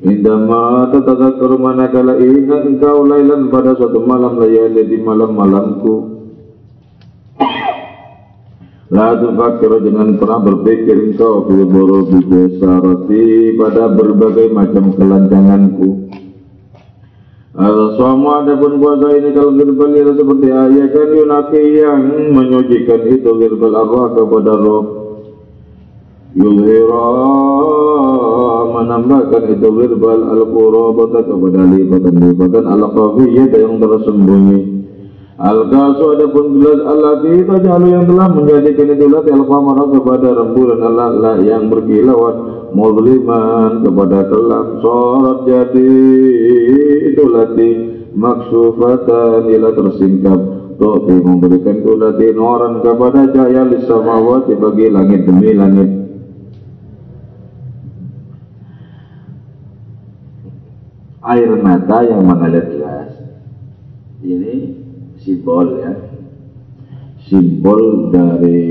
Indama tatadzakkaru manakala ingat engkau lailan pada suatu malam layali di malam-malamku. La tufakir jangan pernah berpikir engkau fi burubi jasarati pada berbagai macam kelancanganku Al-Sama adapun puasa ini kalau girbal itu seperti ayat kan yunaki yang menyucikan itu girbal arwah kepada roh Yulhira menambahkan itu girbal al-qurabata kepada lipatan-lipatan al-qafiyyah yang tersembunyi. Al-kasu adapun gelas Allah kita jalu yang telah menjadikan itu lati al-qamara kepada rembulan Allah yang berkilauan muzliman kepada kelam sorot jadi itu lati maksufatan ila tersingkap. Tuti memberikan kulati noran kepada cahaya lisamawati bagi langit demi langit air mata yang mengalir jelas. Ini simbol ya. Simbol dari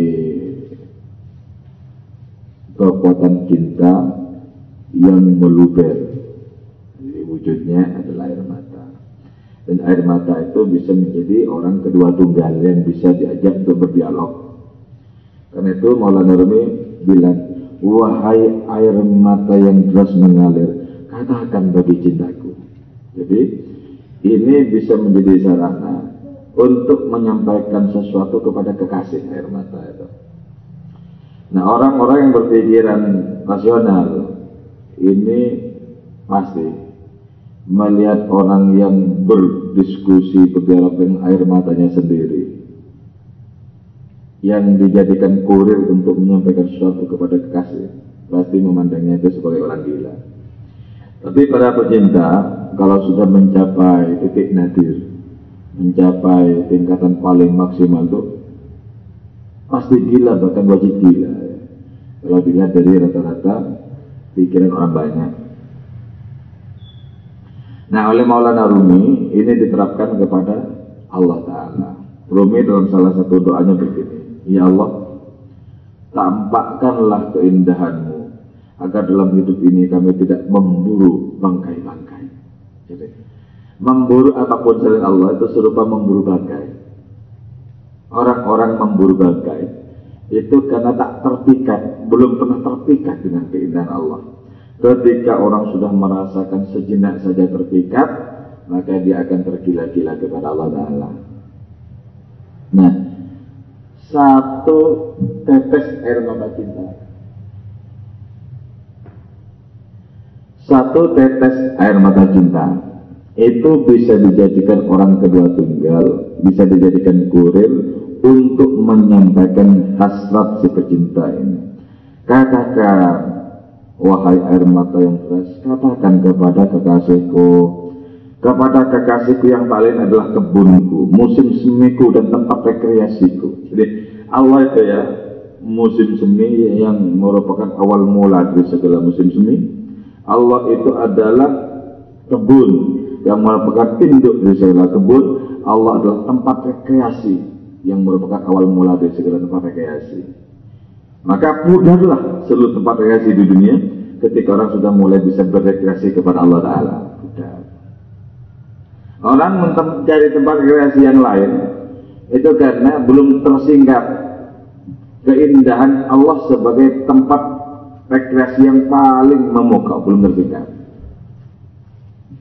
kekuatan cinta yang meluber. Jadi wujudnya adalah air mata. Dan air mata itu bisa menjadi orang kedua tunggal yang bisa diajak untuk berdialog. Karena itu Maulana Rumi bilang wahai air mata yang terus mengalir katakan bagi cintaku jadi ini bisa menjadi sarana untuk menyampaikan sesuatu kepada kekasih air mata itu. Nah orang-orang yang berpikiran rasional ini pasti melihat orang yang berdiskusi berdialog dengan air matanya sendiri yang dijadikan kurir untuk menyampaikan sesuatu kepada kekasih pasti memandangnya itu sebagai orang gila. Tapi para pecinta kalau sudah mencapai titik nadir mencapai tingkatan paling maksimal itu pasti gila bahkan wajib gila. Kalau dilihat dari rata-rata pikiran orang banyak. Nah oleh Maulana Rumi ini diterapkan kepada Allah Ta'ala. Rumi dalam salah satu doanya begini Ya Allah tampakkanlah keindahanmu agar dalam hidup ini kami tidak memburu bangkai-bangkai Memburu apa pun selain Allah itu serupa memburu bangkai. Orang-orang memburu bangkai itu karena tak terpikat, belum pernah terpikat dengan keindahan Allah. Ketika orang sudah merasakan sejenak saja terpikat, maka dia akan tergila-gila kepada Allah Ta'ala. Nah, satu tetes air mata cinta. Satu tetes air mata cinta itu bisa dijadikan orang kedua tunggal, bisa dijadikan kurir untuk menyampaikan hasrat si pecinta ini. Katakan, wahai air mata yang keras, katakan kepada kekasihku, kepada kekasihku yang paling adalah kebunku, musim semiku dan tempat rekreasiku. Jadi Allah itu ya, musim semi yang merupakan awal mula dari segala musim semi. Allah itu adalah kebun yang merupakan induk dari segala kebun, Allah adalah tempat rekreasi yang merupakan awal mula dari segala tempat rekreasi. Maka mudahlah seluruh tempat rekreasi di dunia ketika orang sudah mulai bisa berrekreasi kepada Allah Ta'ala. Orang mencari tempat rekreasi yang lain itu karena belum tersingkap keindahan Allah sebagai tempat rekreasi yang paling memukau, belum tersingkap.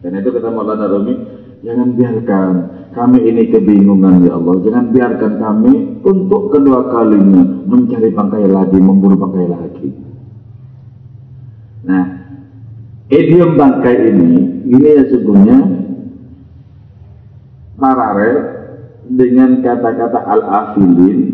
Dan itu kata Maulana Rumi, jangan biarkan kami ini kebingungan ya Allah. Jangan biarkan kami untuk kedua kalinya mencari bangkai lagi, memburu bangkai lagi. Nah, idiom bangkai ini, ini ya sesungguhnya paralel dengan kata-kata al-afilin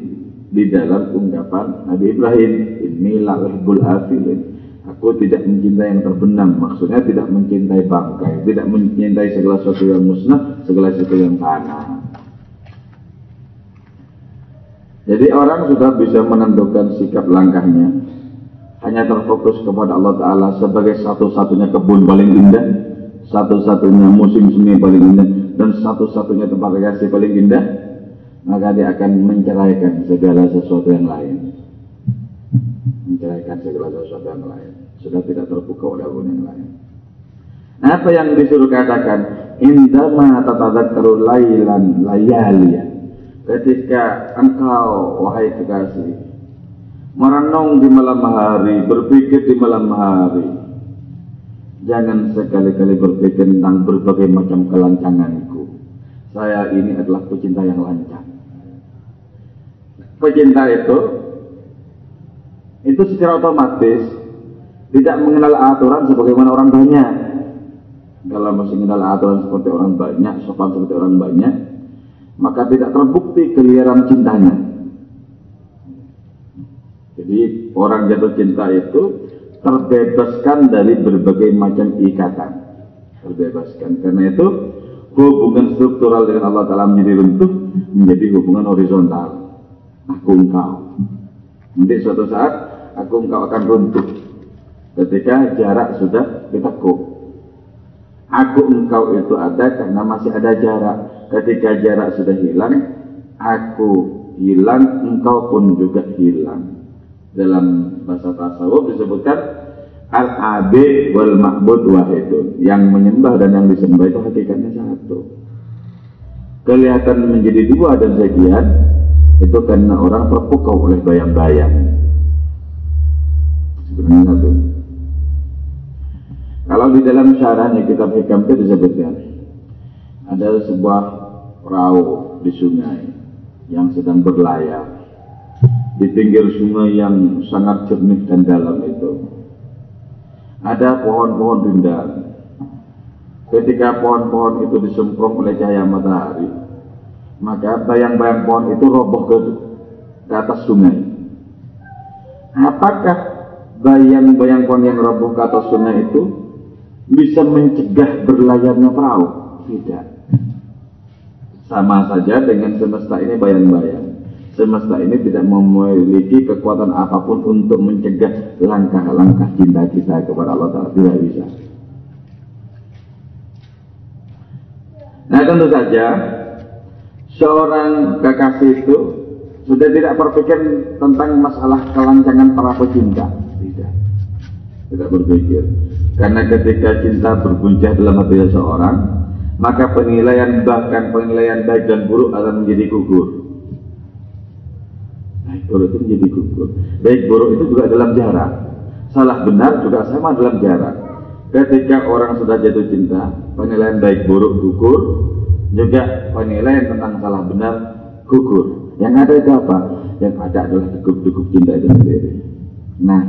di dalam ungkapan Nabi Ibrahim. Inilah uhbul afilin. Aku tidak mencintai yang terbenam, maksudnya tidak mencintai bangkai, tidak mencintai segala sesuatu yang musnah, segala sesuatu yang tanah. Jadi orang sudah bisa menentukan sikap langkahnya, hanya terfokus kepada Allah Ta'ala sebagai satu-satunya kebun paling indah, satu-satunya musim semi paling indah, dan satu-satunya tempat rekreasi paling indah, maka dia akan menceraikan segala sesuatu yang lain menceraikan segala sesuatu yang lain. Sudah tidak terbuka oleh yang lain. Apa yang disuruh katakan? Indama tatadzakkaru lailan layaliya. Ketika engkau wahai kekasih merenung di malam hari, berpikir di malam hari. Jangan sekali-kali berpikir tentang berbagai macam kelancanganku. Saya ini adalah pecinta yang lancang. Pecinta itu itu secara otomatis tidak mengenal aturan sebagaimana orang banyak. Kalau masih mengenal aturan seperti orang banyak, sopan seperti orang banyak, maka tidak terbukti keliaran cintanya. Jadi orang jatuh cinta itu terbebaskan dari berbagai macam ikatan. Terbebaskan. Karena itu hubungan struktural dengan Allah Ta'ala menjadi runtuh, menjadi hubungan horizontal. Aku engkau. Nanti suatu saat aku engkau akan runtuh ketika jarak sudah ditekuk. Aku engkau itu ada karena masih ada jarak. Ketika jarak sudah hilang, aku hilang, engkau pun juga hilang. Dalam bahasa tasawuf disebutkan al-abi wal ma'bud wahidun. Yang menyembah dan yang disembah itu hakikatnya satu. Kelihatan menjadi dua dan sekian itu karena orang terpukau oleh bayang-bayang sebenarnya satu. Kalau di dalam syarahnya kitab hikam itu disebutkan ada sebuah perahu di sungai yang sedang berlayar di pinggir sungai yang sangat jernih dan dalam itu. Ada pohon-pohon rindang. Ketika pohon-pohon itu disemprong oleh cahaya matahari, maka bayang-bayang pohon itu roboh ke, ke atas sungai. Apakah bayang-bayang pohon yang roboh ke atas sungai itu bisa mencegah berlayarnya perahu? Tidak. Sama saja dengan semesta ini bayang-bayang. Semesta ini tidak memiliki kekuatan apa pun untuk mencegah langkah-langkah cinta kita kepada Allah Ta'ala. Tidak bisa. Nah tentu saja seorang kekasih itu sudah tidak berpikir tentang masalah kelancangan para pecinta tidak berpikir. Karena ketika cinta berguncah dalam hati seseorang, maka penilaian bahkan penilaian baik dan buruk akan menjadi gugur. Baik buruk itu menjadi gugur. Baik buruk itu juga dalam jarak. Salah benar juga sama dalam jarak. Ketika orang sudah jatuh cinta, penilaian baik buruk gugur, juga penilaian tentang salah benar gugur. Yang ada itu apa? Yang ada adalah cukup-cukup cinta itu sendiri. Nah,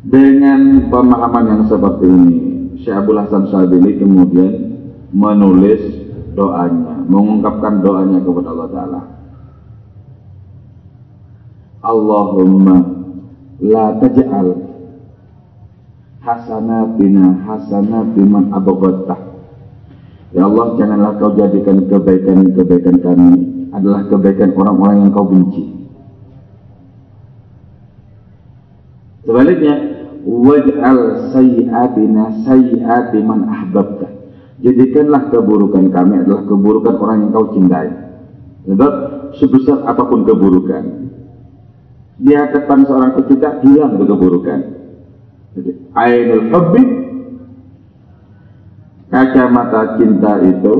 dengan pemahaman yang seperti ini, Syekh Abdul Hasan Syadili kemudian menulis doanya, mengungkapkan doanya kepada Allah Ta'ala. Allahumma la taj'al hasanatina hasanati man. Ya Allah, janganlah kau jadikan kebaikan-kebaikan kami. Adalah kebaikan orang-orang yang kau benci. Sebaliknya, waj'al sayyi'atina sayyi'ati man ahbabta. Jadikanlah keburukan kami adalah keburukan orang yang kau cintai. Sebab sebesar apa pun keburukan di hadapan seorang pecinta hilang keburukan. Jadi ainul hubbi kacamata cinta itu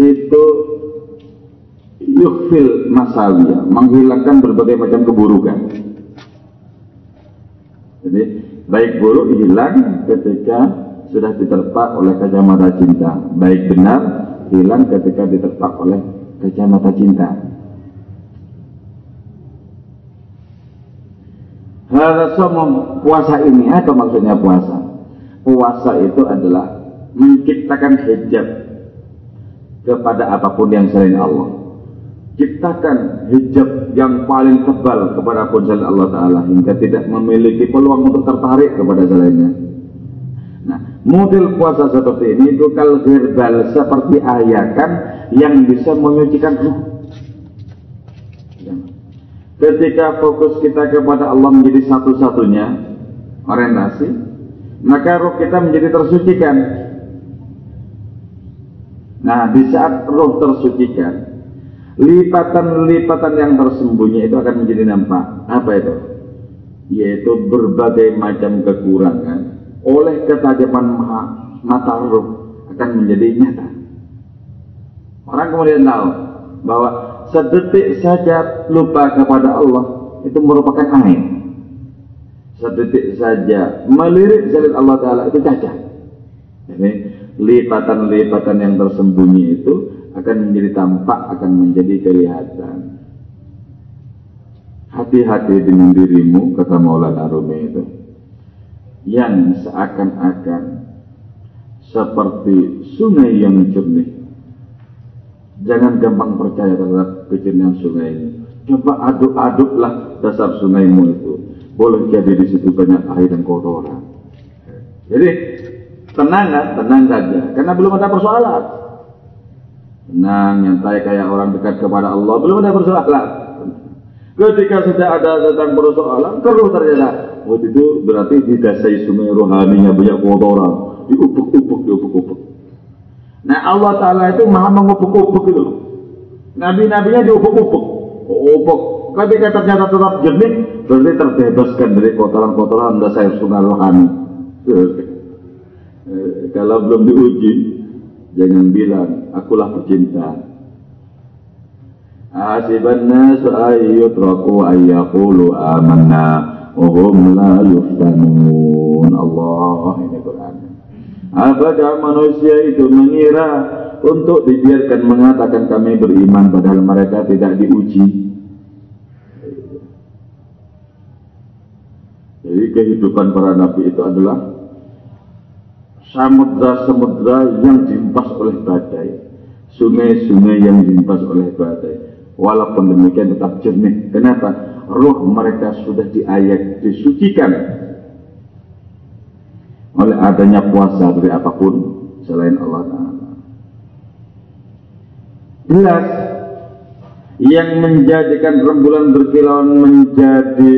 itu yukfil masawiya menghilangkan berbagai macam keburukan jadi baik buruk hilang ketika sudah diterpak oleh kacamata cinta. Baik benar hilang ketika diterpak oleh kacamata cinta. Hal puasa ini apa maksudnya puasa? Puasa itu adalah menciptakan hijab kepada apa pun yang selain Allah. ciptakan hijab yang paling tebal kepada ponsel Allah Ta'ala hingga tidak memiliki peluang untuk tertarik kepada selainnya. Nah, model puasa seperti ini itu kalau seperti ayakan yang bisa menyucikan ruh. Ya. Ketika fokus kita kepada Allah menjadi satu-satunya orientasi, maka roh kita menjadi tersucikan. Nah, di saat roh tersucikan, lipatan-lipatan yang tersembunyi itu akan menjadi nampak. Apa itu? Yaitu berbagai macam kekurangan oleh ketajaman mata roh akan menjadi nyata. Orang kemudian tahu bahwa sedetik saja lupa kepada Allah itu merupakan aib. Sedetik saja melirik jalan Allah Ta'ala itu cacat. Jadi lipatan-lipatan yang tersembunyi itu akan menjadi tampak, akan menjadi kelihatan. Hati-hati dengan dirimu, kata Maulana Rumi itu. Yang seakan-akan seperti sungai yang jernih. Jangan gampang percaya terhadap kejernihan sungai ini. Coba aduk-aduklah dasar sungaimu itu. Boleh jadi di situ banyak air dan kotoran. Jadi tenang kan, tenang saja. Karena belum ada persoalan. Tenang, nyantai kayak orang dekat kepada Allah. Belum ada persoalan. Ketika sudah ada tentang persoalan, keluh ternyata. Waktu itu berarti didasai sungai rohaninya banyak kotoran. Diupuk-upuk, diupuk-upuk. Nah Allah Ta'ala itu maha mengupuk-upuk itu. Nabi-nabinya diupuk-upuk. Upuk. Ketika ternyata tetap jernih, berarti terbebaskan dari kotoran-kotoran dasar sungai rohani. Kalau belum diuji, Jangan bilang, akulah pecinta. Asiban nasu ayyutraku ayyakulu amanna Uhum la yuftanun. Allah ini Quran. Apakah manusia itu mengira untuk dibiarkan mengatakan kami beriman padahal mereka tidak diuji? Jadi kehidupan para nabi itu adalah samudra-samudra yang dihempas oleh badai, sungai-sungai yang dihempas oleh badai. Walaupun demikian tetap jernih. Kenapa? Roh mereka sudah diayak, disucikan oleh adanya puasa dari apa pun selain Allah Ta'ala. Jelas yang menjadikan rembulan berkilauan menjadi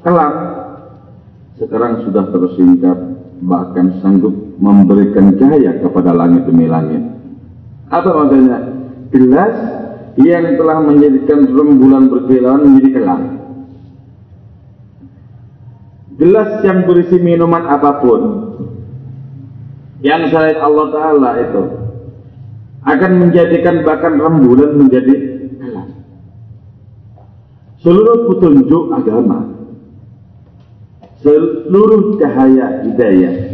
kelam sekarang sudah tersingkap bahkan sanggup memberikan cahaya kepada langit demi langit. Apa maksudnya? Gelas yang telah menjadikan rembulan berkilauan menjadi kelam. Gelas yang berisi minuman apa pun yang selain Allah Ta'ala itu akan menjadikan bahkan rembulan menjadi kelam. Seluruh petunjuk agama seluruh cahaya hidayah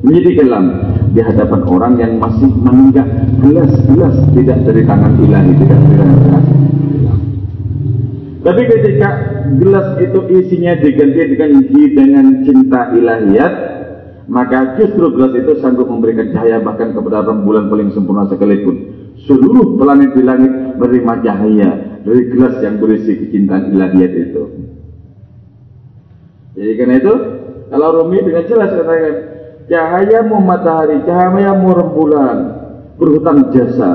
menjadi kelam di hadapan orang yang masih menunggak gelas-gelas tidak dari tangan ilahi, tidak dari tangan ilahi. Tapi ketika gelas itu isinya diganti dengan dengan cinta ilahiyat, maka justru gelas itu sanggup memberikan cahaya bahkan kepada rembulan paling sempurna sekalipun. Seluruh planet di langit menerima cahaya dari gelas yang berisi kecintaan ilahiyat itu. Jadi karena itu kalau Rumi dengan jelas katakan cahayamu matahari, cahayamu rembulan berhutang jasa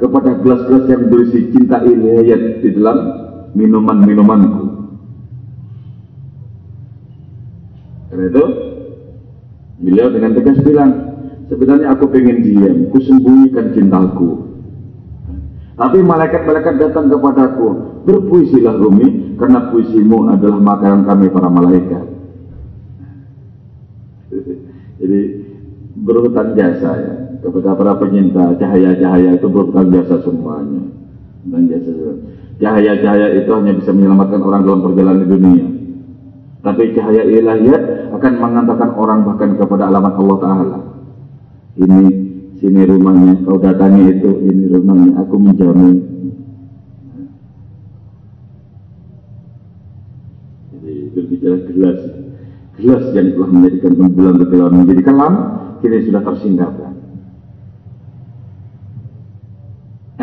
kepada gelas-gelas yang berisi cinta ilahiyat di dalam minuman-minumanku. Karena itu beliau dengan tegas bilang, sebenarnya aku pengen diam, ku sembunyikan cintaku. Tapi malaikat-malaikat datang kepadaku, berpuisilah Rumi, karena puisimu adalah makanan kami para malaikat. Jadi berhutang jasa ya kepada para penyinta. Cahaya-cahaya itu berhutang jasa semuanya. Dan jasa cahaya-cahaya itu hanya bisa menyelamatkan orang dalam perjalanan dunia. Tapi cahaya ilahiyat akan mengantarkan orang bahkan kepada alamat Allah Ta'ala. Ini sini rumahnya kau datangi itu ini rumahnya. Aku menjamin. Berbicara gelas. Gelas yang telah menjadikan rembulan berkilauan menjadi kelam kini sudah tersingkapkan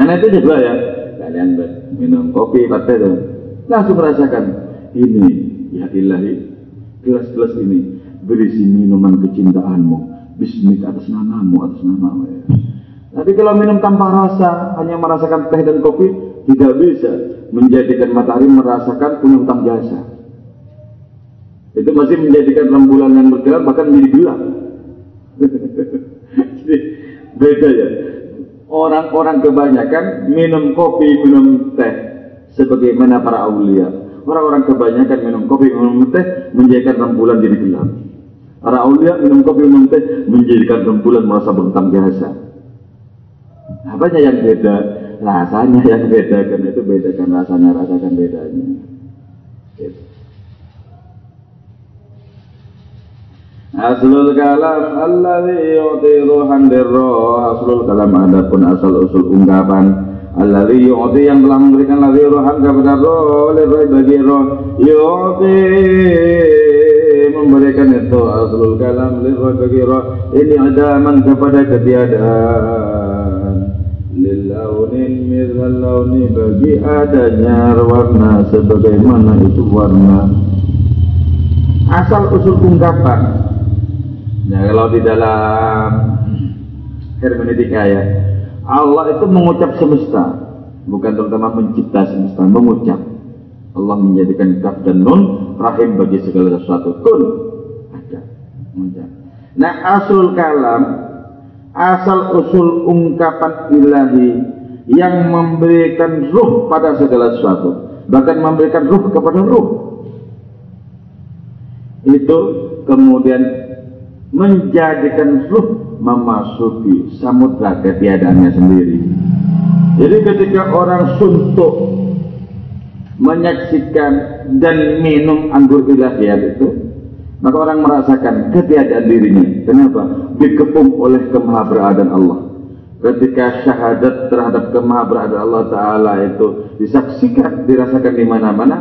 karena itu juga ya. Kalian minum kopi pada itu. Langsung merasakan ini ya ilahi gelas-gelas ini berisi minuman kecintaanmu bismik atas namamu atas namamu ya. tapi kalau minum tanpa rasa hanya merasakan teh dan kopi tidak bisa menjadikan matahari merasakan punya utang jasa itu masih menjadikan rembulan yang bergerak bahkan menjadi gelap. Jadi beda ya. Orang-orang kebanyakan minum kopi minum teh sebagaimana para aulia. Orang-orang kebanyakan minum kopi minum teh menjadikan rembulan jadi gelap Para aulia minum kopi minum menjadikan rembulan merasa berhutang jasa. Apanya yang beda? Rasanya yang beda karena itu bedakan rasanya, rasakan bedanya. Aslul kalam alladhi yu'ti ruhan dirroh Aslul kalam adapun asal usul ungkapan Alladhi yu'ti yang telah memberikan ladhi ruhan kepada roh Lirrai bagi roh Yu'ti memberikan itu aslul kalam lirrakira ini adaman kepada ketiadaan. Lillaunin mithal launi bagi adanya warna sebagaimana itu warna. Asal usul ungkapan. Ya kalau di dalam hermeneutika ya Allah itu mengucap semesta bukan terutama mencipta semesta mengucap. Allah menjadikan kaf dan nun rahim bagi segala sesuatu. Kun nah asul kalam asal usul ungkapan ilahi yang memberikan ruh pada segala sesuatu. Bahkan memberikan ruh kepada ruh. Itu kemudian menjadikan ruh memasuki samudra ketiadaannya sendiri. Jadi ketika orang suntuk menyaksikan dan minum anggur ilahiyat itu maka orang merasakan ketiadaan dirinya. Kenapa? dikepung oleh kemahaberadaan Allah. Ketika syahadat terhadap kemahaberadaan Allah Ta'ala itu disaksikan, dirasakan di mana-mana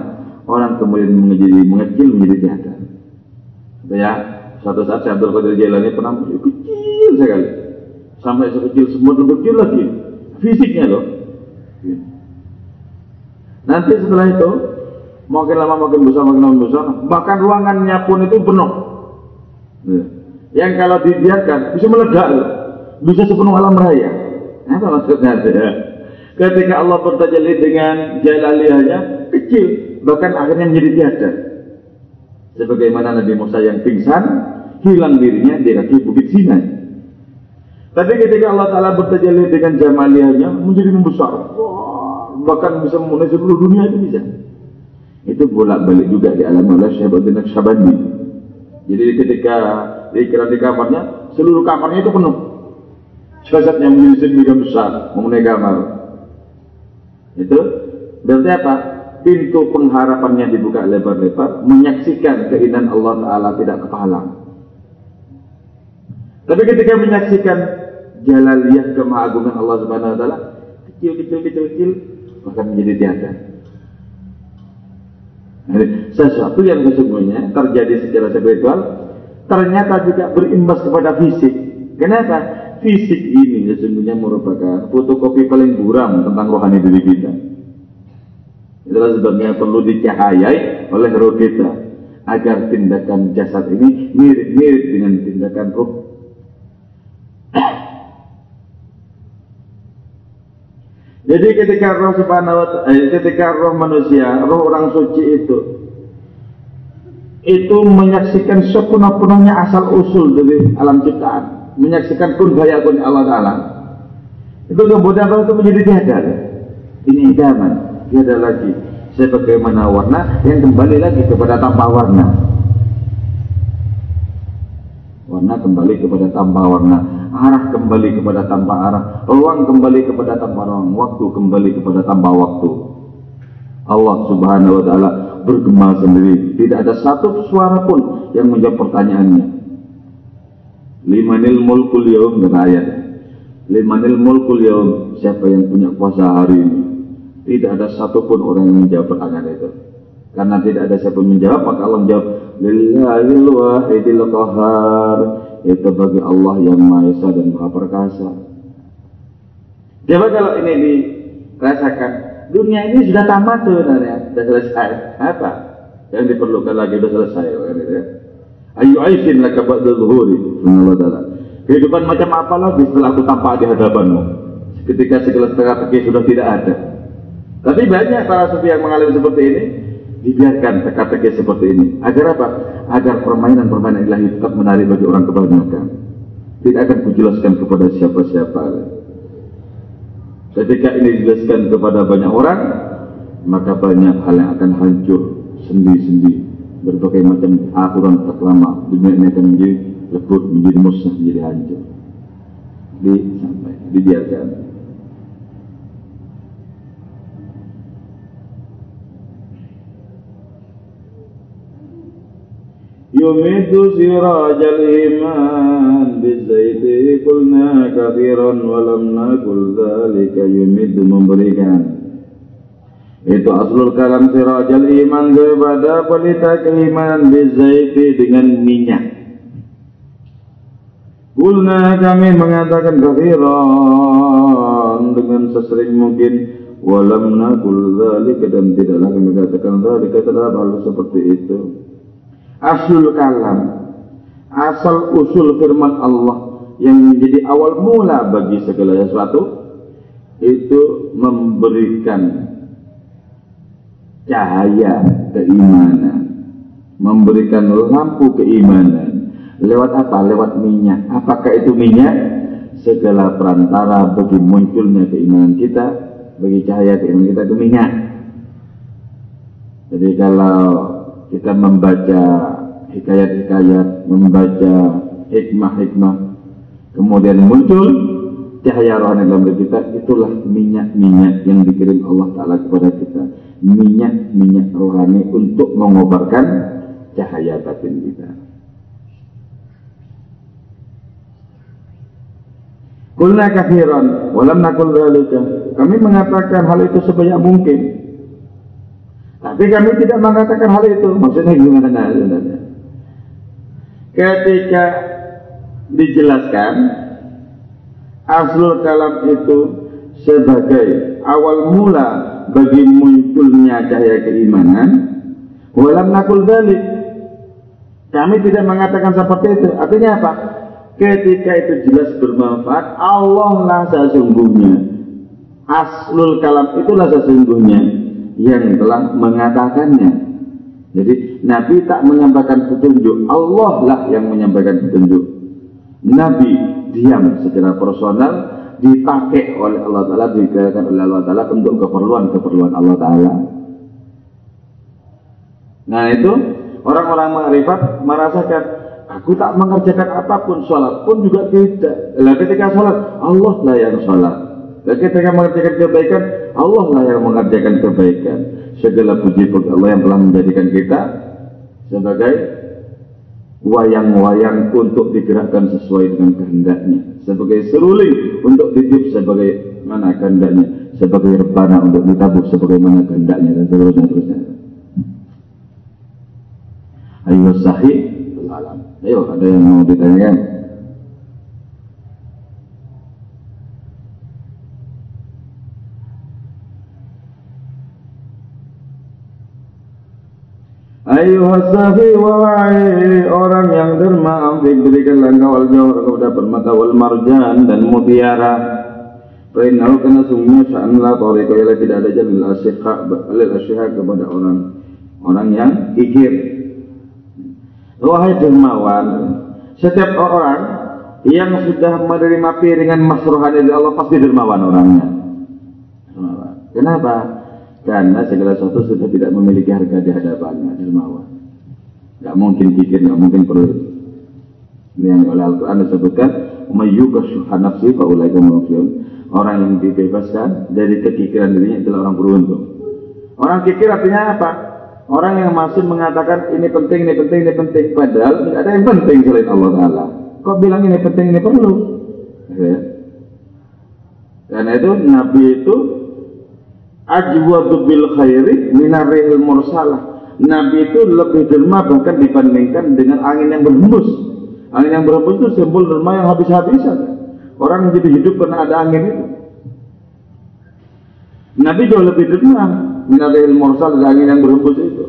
orang kemudian menjadi mengecil menjadi tiada ya suatu saat saya Abdul Qadir Jailani pernah kecil sekali. Sampai sekecil semut lebih kecil lagi. Fisiknya loh. Nanti setelah itu makin lama makin besar makin lama besar bahkan ruangannya pun itu penuh. Ya. Yang kalau dibiarkan bisa meledak, bisa sepenuh alam raya. Apa maksudnya? Ya. Ketika Allah bertajalli dengan jalaliyahnya kecil, bahkan akhirnya menjadi tiada. Sebagaimana Nabi Musa yang pingsan, hilang dirinya di kaki bukit Sinai. Tapi ketika Allah Ta'ala bertajalli dengan jamaliyahnya menjadi membesar. Bahkan bisa memenuhi seluruh dunia itu bisa. Itu bolak-balik juga di alam oleh Syekh bin Syabandi. Jadi ketika diikat di kamarnya, seluruh kamarnya itu penuh. Jasadnya menjadi sedemikian besar, memenuhi kamar. Itu berarti apa? Pintu pengharapannya dibuka lebar-lebar, menyaksikan keinginan Allah Ta'ala tidak kepalang. Tapi ketika menyaksikan jalaliyah kemahagungan Allah Subhanahu Wa Taala, kecil, kecil, kecil, kecil, bahkan menjadi tiada. Sesuatu yang sesungguhnya terjadi secara spiritual ternyata juga berimbas kepada fisik. Kenapa? Fisik ini sesungguhnya merupakan fotokopi paling buram tentang rohani diri kita. Itulah sebabnya perlu dicahayai oleh roh kita agar tindakan jasad ini mirip-mirip dengan tindakan roh Jadi ketika roh subhanahu wa ta'ala, eh, ketika roh manusia, roh orang suci itu itu menyaksikan sepenuh-penuhnya asal usul dari alam ciptaan, menyaksikan kun kun Allah Taala. Itu kemudian roh itu menjadi tiada. Ini idaman, tiada lagi. Sebagaimana warna yang kembali lagi kepada tanpa warna. Warna kembali kepada tanpa warna arah kembali kepada tanpa arah, ruang kembali kepada tanpa ruang, waktu kembali kepada tanpa waktu. Allah Subhanahu wa taala bergema sendiri, tidak ada satu suara pun yang menjawab pertanyaannya. Limanil mulkul yaum kata ayat. Limanil mulkul yaum, siapa yang punya kuasa hari ini? Tidak ada satupun orang yang menjawab pertanyaan itu. Karena tidak ada siapa menjawab, maka Allah menjawab, Lillahil wahidil qahar itu bagi Allah yang Maha Esa dan Maha Perkasa. Coba kalau ini rasakan dunia ini sudah tamat sebenarnya, sudah selesai. Apa? Yang diperlukan lagi sudah selesai kan gitu ya. Ayu aisin laka ba'da zuhuri. Allah Ta'ala. Kehidupan macam apa lagi setelah aku tampak di hadapanmu? Ketika segala teka-teki sudah tidak ada. Tapi banyak para sufi yang mengalami seperti ini, dibiarkan teka-teki seperti ini. Agar apa? Agar permainan-permainan ilahi tetap menarik bagi orang kebanyakan. Tidak akan kujelaskan kepada siapa-siapa. Ketika ini dijelaskan kepada banyak orang, maka banyak hal yang akan hancur sendi-sendi. Berbagai macam aturan tak lama dunia ini akan menjadi lebur, menjadi musnah, menjadi hancur. Di, sampai, dibiarkan. يمد سراج الإيمان بالزيت قلنا كثيرا ولم نقل ذلك يمد memberikan itu aslul kalam sirajal iman kepada pelita keimanan bizaiti dengan minyak Kulna kami mengatakan kafiran dengan sesering mungkin walam nakul dzalika dan tidaklah kami katakan dzalika terhadap hal seperti itu aslul kalam asal usul firman Allah yang menjadi awal mula bagi segala sesuatu itu memberikan cahaya keimanan memberikan lampu keimanan lewat apa? lewat minyak apakah itu minyak? segala perantara bagi munculnya keimanan kita bagi cahaya keimanan kita itu minyak jadi kalau kita membaca hikayat-hikayat, membaca hikmah-hikmah, kemudian muncul cahaya rohani dalam diri kita, itulah minyak-minyak yang dikirim Allah Ta'ala kepada kita. Minyak-minyak rohani untuk mengobarkan cahaya batin kita. Kulna kafiran, walam nakul Kami mengatakan hal itu sebanyak mungkin. Tapi kami tidak mengatakan hal itu. Maksudnya gimana sebenarnya? Ketika dijelaskan Aslul kalam itu sebagai awal mula bagi munculnya cahaya keimanan walam nakul dalik. Kami tidak mengatakan seperti itu. Artinya apa? Ketika itu jelas bermanfaat Allah lah sesungguhnya. Aslul kalam itulah sesungguhnya yang telah mengatakannya. Jadi Nabi tak menyampaikan petunjuk, Allah lah yang menyampaikan petunjuk. Nabi diam secara personal dipakai oleh Allah Ta'ala, digunakan oleh Allah Ta'ala untuk keperluan-keperluan Allah Ta'ala. Nah itu orang-orang makrifat merasakan aku tak mengerjakan apa pun sholat pun juga tidak. Lah ketika sholat Allah lah yang sholat. Dan ketika mengerjakan kebaikan, Allah lah yang mengerjakan kebaikan. Segala puji bagi Allah yang telah menjadikan kita sebagai wayang-wayang untuk digerakkan sesuai dengan kehendaknya. Sebagai seruling untuk ditiup sebagai mana kehendaknya. Sebagai rebana untuk ditabuk sebagaimana kehendaknya dan seterusnya. terusnya. Ayo sahih. Ayo ada yang mau ditanyakan? Ayuhasafi wahai orang yang derma berikan engkau al jawar kepada permata wal marjan dan mutiara. Fainal kena sungguhnya sya'anlah tariqa ialah tidak ada jalan alil asyikha kepada orang orang yang kikir. Wahai dermawan setiap orang yang sudah menerima piringan masruhan dari Allah pasti dermawan orangnya. Kenapa? Karena segala sesuatu sudah tidak memiliki harga di hadapannya, dermawan. Gak mungkin pikir, gak mungkin perlu. Ini yang oleh Al-Quran disebutkan, Umayyuka syuhan nafsi fa'ulaika mawafiyun. Orang yang dibebaskan dari kekikiran dirinya adalah orang beruntung. Orang kikir artinya apa? Orang yang masih mengatakan ini penting, ini penting, ini penting. Padahal tidak ada yang penting selain Allah Ta'ala. Kok bilang ini penting, ini perlu? Ya. Karena itu Nabi itu ajwadu bil khairi minarihil mursalah. Nabi itu lebih derma bahkan dibandingkan dengan angin yang berhembus. Angin yang berhembus itu simbol derma yang habis-habisan. Orang yang jadi hidup karena ada angin itu. Nabi jauh lebih derma minaril mursal dari angin yang berhembus itu.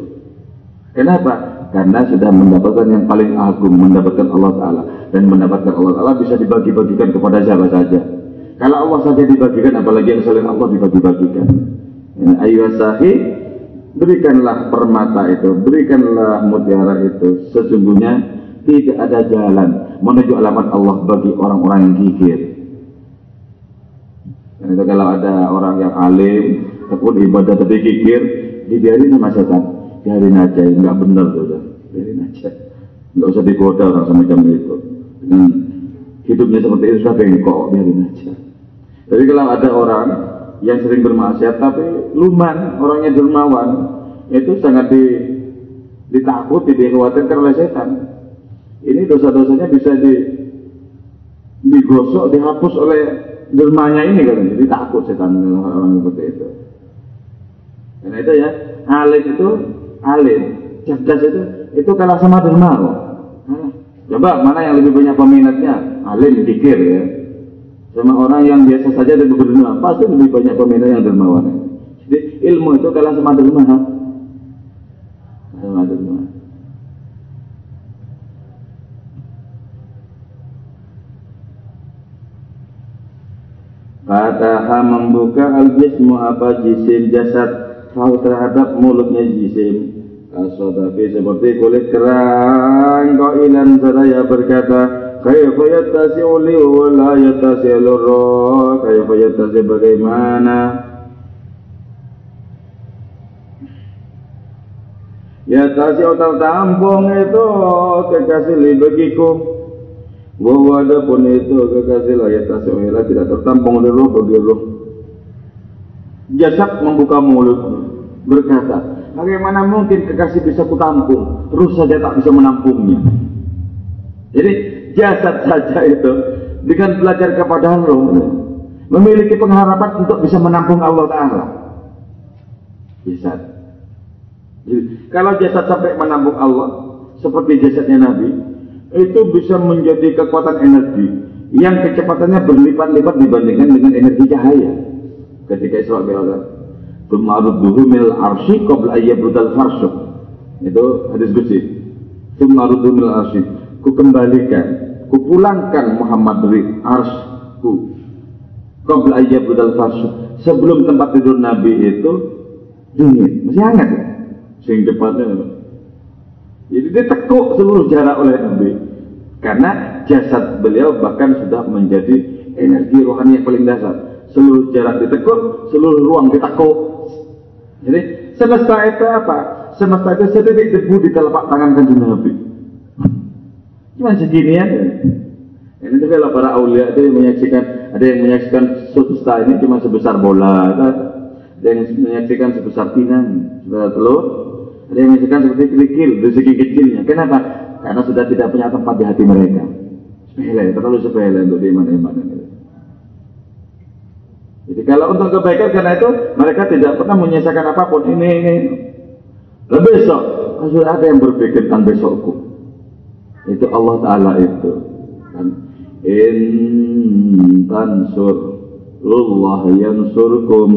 Kenapa? Karena sudah mendapatkan yang paling agung, mendapatkan Allah Ta'ala. Dan mendapatkan Allah Ta'ala bisa dibagi-bagikan kepada siapa saja. Kalau Allah saja dibagikan, apalagi yang selain Allah dibagi-bagikan. Ya, ayo sahi, berikanlah permata itu, berikanlah mutiara itu. Sesungguhnya tidak ada jalan menuju alamat Allah bagi orang-orang yang gigit. Dan itu kalau ada orang yang alim, tekun ibadah tapi gigir, dibiarin sama setan. Biarin aja, nggak benar tuh, biarin aja. Nggak usah digoda orang semacam itu. Dengan hidupnya seperti itu sudah bengkok, biarin aja. Tapi kalau ada orang yang sering bermaksiat tapi luman, orangnya dermawan, itu sangat di, ditakuti, dikhawatirkan oleh setan. Ini dosa-dosanya bisa di, digosok, dihapus oleh dermanya ini kan, jadi takut setan orang seperti itu. Karena itu ya, alim itu alim, cerdas itu itu kalah sama dermawan. Coba mana yang lebih banyak peminatnya? Alim, dikir ya sama orang yang biasa saja dan berdua pasti lebih banyak peminat yang dermawan. Jadi ilmu itu kalah sama dermawan sama Fataha membuka al-jismu apa jisim jasad tahu terhadap mulutnya jisim. Kasodafi seperti kulit kerang Kau ilan seraya berkata Kaifa yattasi'u li wa la yattasi'u lurra Kaifa yattasi bagaimana? Yattasi'u tertampung itu kekasih li bagiku. Bahwa ada pun itu kekasih lah yattasi'u ila tidak tertampung oleh roh bagi roh Jasad membuka mulut berkata Bagaimana mungkin kekasih bisa kutampung? Terus saja tak bisa menampungnya. Jadi jasad saja itu dengan belajar kepada Allah. Memiliki pengharapan untuk bisa menampung Allah Ta'ala. Jasad. Kalau jasad sampai menampung Allah seperti jasadnya Nabi itu bisa menjadi kekuatan energi yang kecepatannya berlipat-lipat dibandingkan dengan energi cahaya. Ketika Isra Mi'raj Tumarudduhu mil arsi qabla ayyabudal farsyuk itu hadis Qudsi. Tumarudduhu mil arsi ku kembalikan kupulangkan Muhammad dari arsku. Qabla ayyabudal farsu. Sebelum tempat tidur Nabi itu dingin masih hangat ya? Sing depannya jadi dia tekuk seluruh jarak oleh Nabi. Karena jasad beliau bahkan sudah menjadi energi rohani yang paling dasar. Seluruh jarak ditekuk seluruh ruang ditekuk. Jadi semesta itu apa? Semesta itu setitik debu di telapak tangan kanjeng Nabi Cuma segini aja. Ini tuh kalau para aulia itu menyaksikan, ada yang menyaksikan semesta ini cuma sebesar bola, ada yang menyaksikan sebesar pinang, sebesar telur, ada yang menyaksikan seperti kerikil segi kecilnya. Kenapa? Karena sudah tidak punya tempat di hati mereka. Sepele, terlalu sepele untuk iman-iman. Jadi kalau untuk kebaikan karena itu mereka tidak pernah menyisakan apa pun ini ini. Lebih besok, sudah ada yang berpikir tentang besokku itu Allah Ta'ala itu. Kan? In tansur lullah yansurkum.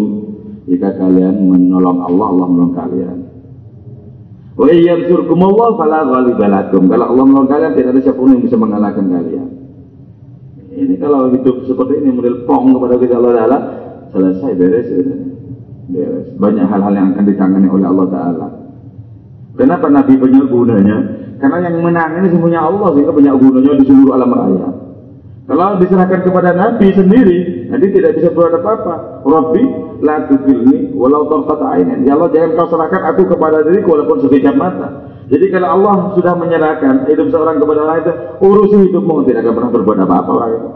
Jika kalian menolong Allah Allah menolong kalian. Wa yansurkum Allah fala ghalibalakum kalau Allah menolong kalian tidak ada siapa yang bisa mengalahkan kalian. Ini kalau hidup seperti ini model pong kepada kita Allah Ta'ala selesai beres beres. Banyak hal-hal yang akan ditangani oleh Allah Ta'ala. Kenapa Nabi punya gunanya karena yang menang ini semuanya Allah sehingga punya gunanya di seluruh alam raya. Kalau diserahkan kepada Nabi sendiri, nanti tidak bisa berbuat apa-apa. Rabbi la tukilni walau tarfat ainin. Ya Allah jangan kau serahkan aku kepada diriku walaupun sekejap mata. Jadi kalau Allah sudah menyerahkan hidup seorang kepada Allah itu, urusi hidupmu tidak akan pernah berbuat apa-apa orang itu.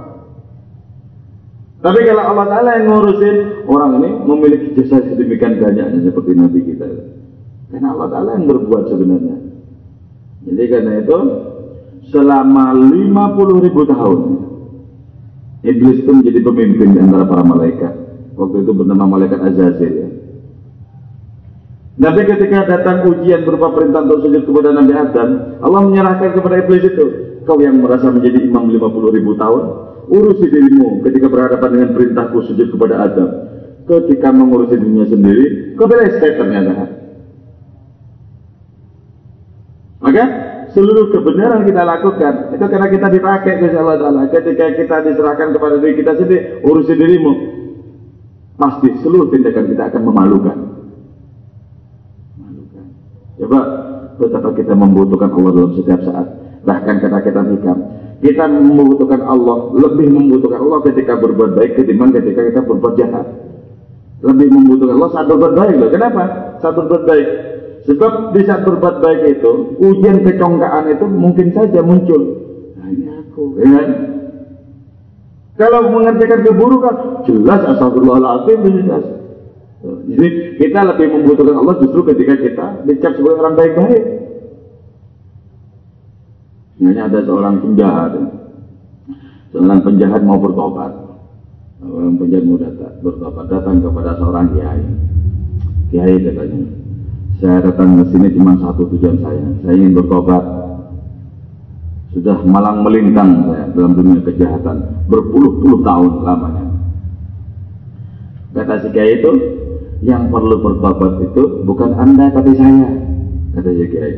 Tapi kalau Allah Ta'ala yang ngurusin orang ini memiliki jasa sedemikian banyaknya seperti Nabi kita. Karena Allah Ta'ala yang berbuat sebenarnya. Jadi karena itu selama 50 ribu tahun Iblis itu menjadi pemimpin di antara para malaikat. Waktu itu bernama malaikat Azazil ya. Nabi ketika datang ujian berupa perintah untuk sujud kepada Nabi Adam, Allah menyerahkan kepada iblis itu, kau yang merasa menjadi imam 50 ribu tahun, urusi dirimu ketika berhadapan dengan perintahku sujud kepada Adam. ketika mengurusi dirinya sendiri, kebeleset ternyata. Maka seluruh kebenaran kita lakukan itu karena kita dipakai Gusti Allah Taala. Ketika kita diserahkan kepada diri kita sendiri, urusi dirimu, pasti seluruh tindakan kita akan memalukan. Memalukan. Coba betapa kita membutuhkan Allah dalam setiap saat. Bahkan kata kita hikam, kita membutuhkan Allah, lebih membutuhkan Allah ketika berbuat baik ketimbang ketika kita berbuat jahat. Lebih membutuhkan Allah saat berbuat baik loh. Kenapa? Saat berbuat baik. Sebab di saat berbuat baik itu, ujian kecongkaan itu mungkin saja muncul. Ini aku, ya kan? Kalau mengerjakan keburukan, jelas astagfirullahaladzim, jelas. Jadi kita lebih membutuhkan Allah justru ketika kita dicap sebagai orang baik-baik. Hanya ada seorang penjahat, seorang penjahat mau bertobat. Orang penjahat mau datang, bertobat datang kepada seorang kiai. Kiai katanya, saya datang ke sini cuma satu tujuan saya. Saya ingin bertobat. Sudah malang melintang saya dalam dunia kejahatan berpuluh-puluh tahun lamanya. Kata si kiai itu, yang perlu bertobat itu bukan anda tapi saya. Kata si kiai.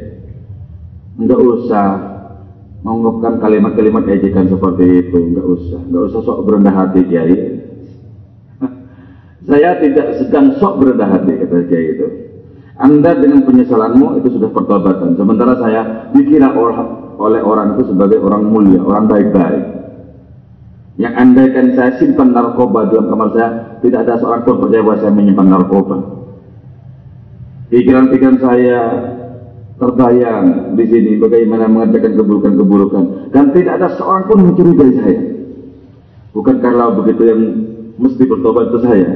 Enggak usah mengungkapkan kalimat-kalimat ejekan seperti itu nggak usah nggak usah sok berendah hati kiai saya tidak sedang sok berendah hati kata kiai itu anda dengan penyesalanmu itu sudah pertobatan sementara saya dikira orang, oleh orang itu sebagai orang mulia orang baik-baik yang andaikan saya simpan narkoba dalam kamar saya tidak ada seorang pun percaya bahwa saya menyimpan narkoba pikiran-pikiran saya terbayang di sini bagaimana mengerjakan keburukan-keburukan dan tidak ada seorang pun mencurigai saya. Bukan karena begitu yang mesti bertobat itu saya.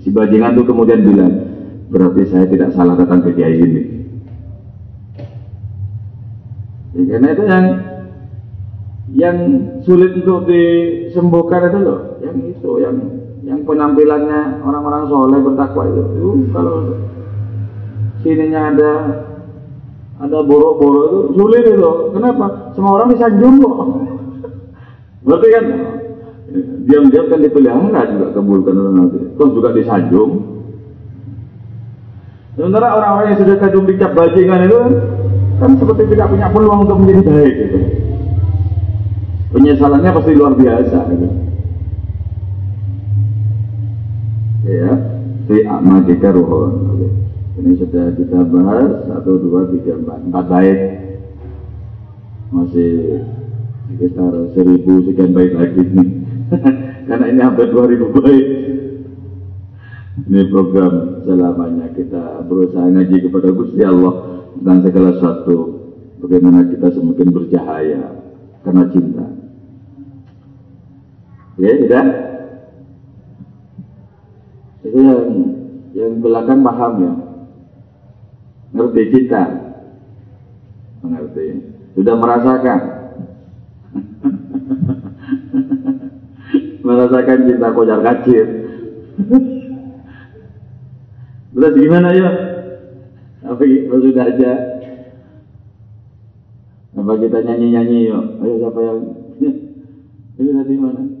Si bajingan itu kemudian bilang, berarti saya tidak salah datang ke kiai ini. Ya, karena itu yang yang sulit untuk disembuhkan itu loh, yang itu, yang yang penampilannya orang-orang soleh bertakwa itu, itu kalau sininya ada ada borok-borok itu sulit itu. Kenapa? Semua orang disanjung kok. Berarti kan diam-diam kan dipelihara juga keburukan orang nanti. Terus juga disanjung. Sementara orang-orang yang sudah kadung dicap bajingan itu kan seperti tidak punya peluang untuk menjadi baik gitu. Penyesalannya pasti luar biasa gitu. Ya, si amadika ruhun. Ini sudah kita bahas satu dua tiga empat empat bait masih sekitar seribu sekian bait lagi karena ini hampir dua ribu bait ini program selamanya kita berusaha ngaji kepada Gusti Allah tentang segala sesuatu bagaimana kita semakin bercahaya karena cinta ya tidak itu yang yang belakang paham ya Ngerti kita? Mengerti. Sudah merasakan? merasakan cinta kocar kacir. Terus gimana ya? Apa sudah aja? Apa kita nyanyi-nyanyi yuk? Ayo siapa yang? Ini tadi mana?